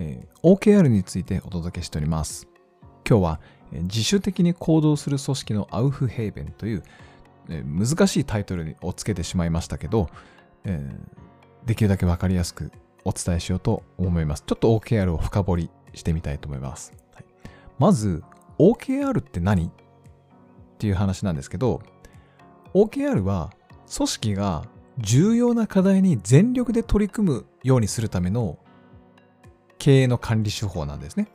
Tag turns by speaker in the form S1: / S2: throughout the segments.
S1: え OKR についてお届けしております今日は、え自主的に行動する組織のアウフヘーベンという、え難しいタイトルをつけてしまいましたけど、えできるだけわかりやすくお伝えしようと思います。ちょっと OKR を深掘りしてみたいと思います。はいまず、OKR って何っていう話なんですけど、OKR は組織が重要な課題に全力で取り組むようにするための経営の管理手法なんですね。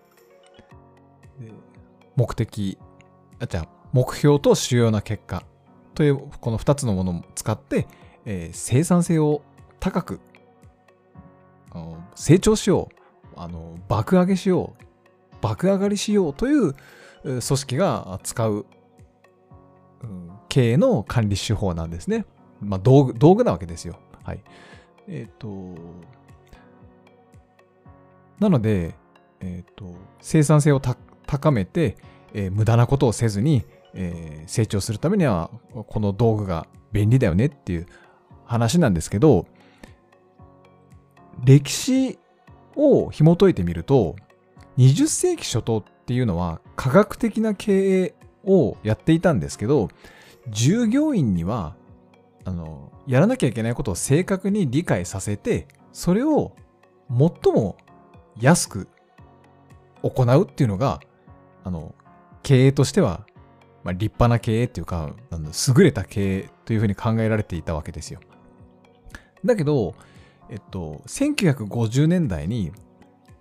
S1: 目的、あ、じゃあ目標と主要な結果というこの2つのものを使って、えー生産性を高く成長しようあの爆上げしよう爆上がりしようという組織が使う、うん経営の管理手法なんですね。まあ、道具道具なわけですよ。はい。えっ、と、なので、えっ、と、生産性を高めて、えー無駄なことをせずに、えー成長するためには、この道具が便利だよねっていう話なんですけど、歴史を紐解いてみると、20世紀初頭っていうのは科学的な経営をやっていたんですけど、従業員には、あの、やらなきゃいけないことを正確に理解させて、それを最も安く行うっていうのが、あの、経営としては、まあ、立派な経営っていうか、優れた経営というふうに考えられていたわけですよ。だけど、えっと、1950年代に、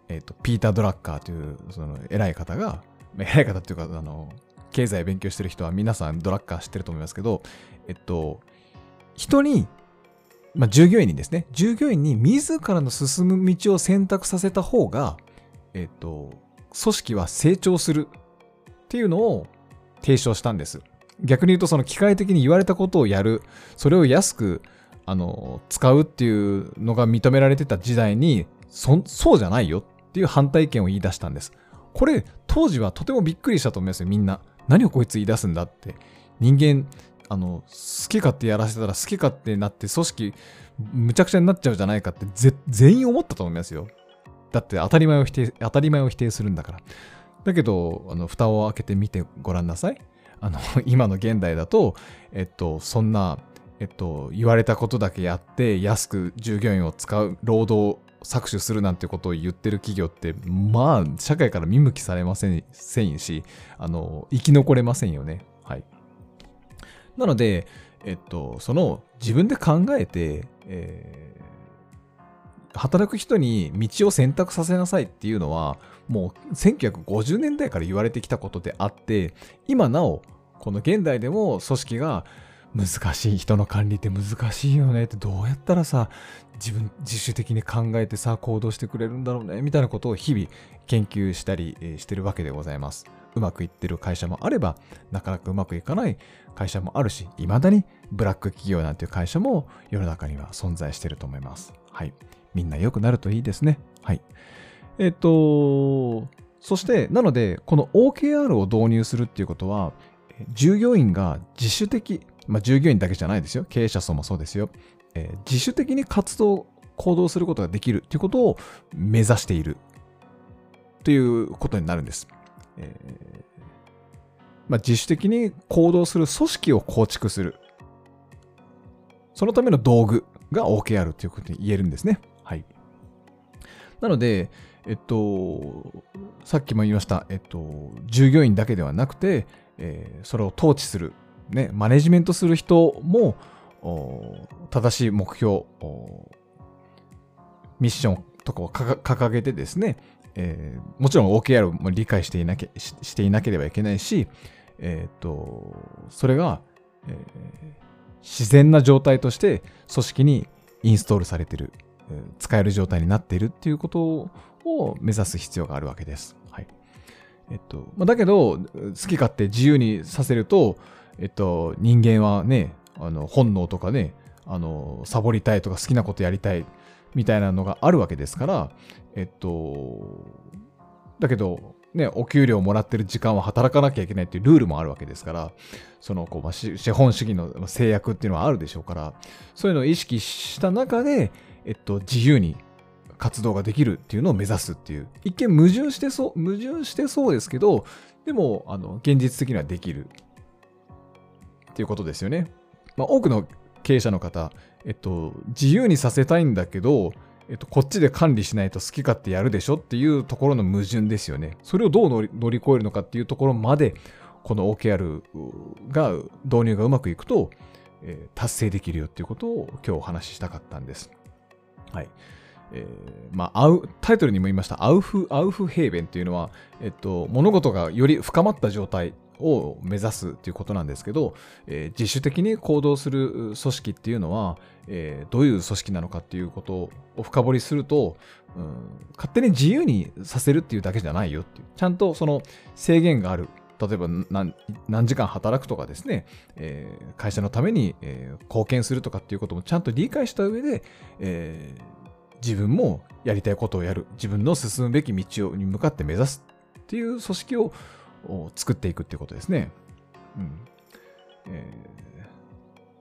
S1: えっと、ピーター・ドラッカーという、その、偉い方が、偉い方っていうか、あの、経済勉強してる人は皆さんドラッカー知ってると思いますけど、えっと、人に、まあ、従業員にですね、従業員に自らの進む道を選択させた方が、えっと、組織は成長するっていうのを提唱したんです。逆に言うと、その機械的に言われたことをやる、それを安く、あの、使うっていうのが認められてた時代に、そそうじゃないよっていう反対意見を言い出したんです。これ、当時はとてもびっくりしたと思いますよ、みんな。何をこいつ言い出すんだって。人間、あの、好き勝手やらせたら好き勝手になって組織、むちゃくちゃになっちゃうじゃないかってぜ全員思ったと思いますよ。だって当たり前を否定、当たり前を否定するんだから。だけど、あの、蓋を開けてみてごらんなさい。あの、今の現代だと、えっと、そんな、えっと、言われたことだけやって、安く従業員を使う、労働搾取するなんてことを言ってる企業って、まあ、社会から見向きされませんせんし、あの、生き残れませんよね。なので、えっと、その、自分で考えて、えー働く人に道を選択させなさいっていうのは、もう1950年代から言われてきたことであって、今なお、この現代でも組織が難しい人の管理って難しいよねってどうやったらさ、自分自主的に考えてさ、行動してくれるんだろうね、みたいなことを日々研究したりしてるわけでございます。うまくいってる会社もあれば、なかなかうまくいかない会社もあるし、未だにブラック企業なんていう会社も世の中には存在してると思います。はい。みんな良くなるといいですね。はい。えっと、そして、なので、この OKR を導入するっていうことは、従業員が自主的、まあ、従業員だけじゃないですよ。経営者層もそうですよ。えー自主的に活動、行動することができるっていうことを目指しているということになるんです。えーまあ、自主的に行動する組織を構築する。そのための道具が OKR ということに言えるんですね。はい。なので、えっと、さっきも言いました、えっと、従業員だけではなくて、えーそれを統治する、ね、マネジメントする人も、正しい目標、ミッションとかを掲げてですね、えーもちろん OKR も理解していなけししていなければいけないし、えっと、それが、えー自然な状態として組織にインストールされている使える状態になっているっていうことを目指す必要があるわけです。はい。えっと、まあ、だけど、好き勝手自由にさせると、えっと、人間はね、あの、本能とかね、あの、サボりたいとか好きなことやりたいみたいなのがあるわけですから、えっと、だけど、ね、お給料をもらってる時間は働かなきゃいけないっていうルールもあるわけですから、そのこう、まあ、資本主義の制約っていうのはあるでしょうから、そういうのを意識した中で、えっと、自由に活動ができるっていうのを目指すっていう、一見矛盾してそう、矛盾してそうですけど、でも、あの、現実的にはできる。っていうことですよね。まあ、多くの経営者の方、えっと、自由にさせたいんだけど、えっと、こっちで管理しないと好き勝手やるでしょっていうところの矛盾ですよね。それをどう乗り越えるのかっていうところまで、この OKR が、導入がうまくいくと、えー、達成できるよっていうことを今日お話ししたかったんです。はい。えー、まあ、タイトルにも言いました、アウフ、アウフヘーベンというのは、えっと、物事がより深まった状態を目指すということなんですけど、えー、自主的に行動する組織っていうのは、えー、どういう組織なのかっていうことを深掘りすると、うん、勝手に自由にさせるっていうだけじゃないよっていう、ちゃんとその制限がある。例えば何時間働くとかですね、えー、会社のために、えー、貢献するとかっていうこともちゃんと理解した上で、えー、自分もやりたいことをやる、自分の進むべき道に向かって目指すっていう組織をを作っていくっていうことですね。うんえ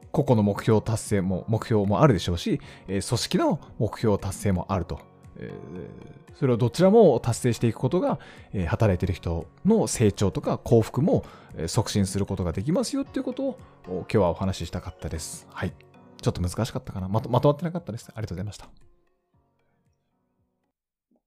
S1: ー、個々の目標達成も、目標もあるでしょうし、えー、組織の目標達成もあると。えー、それをどちらも達成していくことが、えー、働いてる人の成長とか幸福も、えー、促進することができますよっていうことを今日はお話ししたかったです。はい。ちょっと難しかったかなまとまとまってなかったです。ありがとうございました。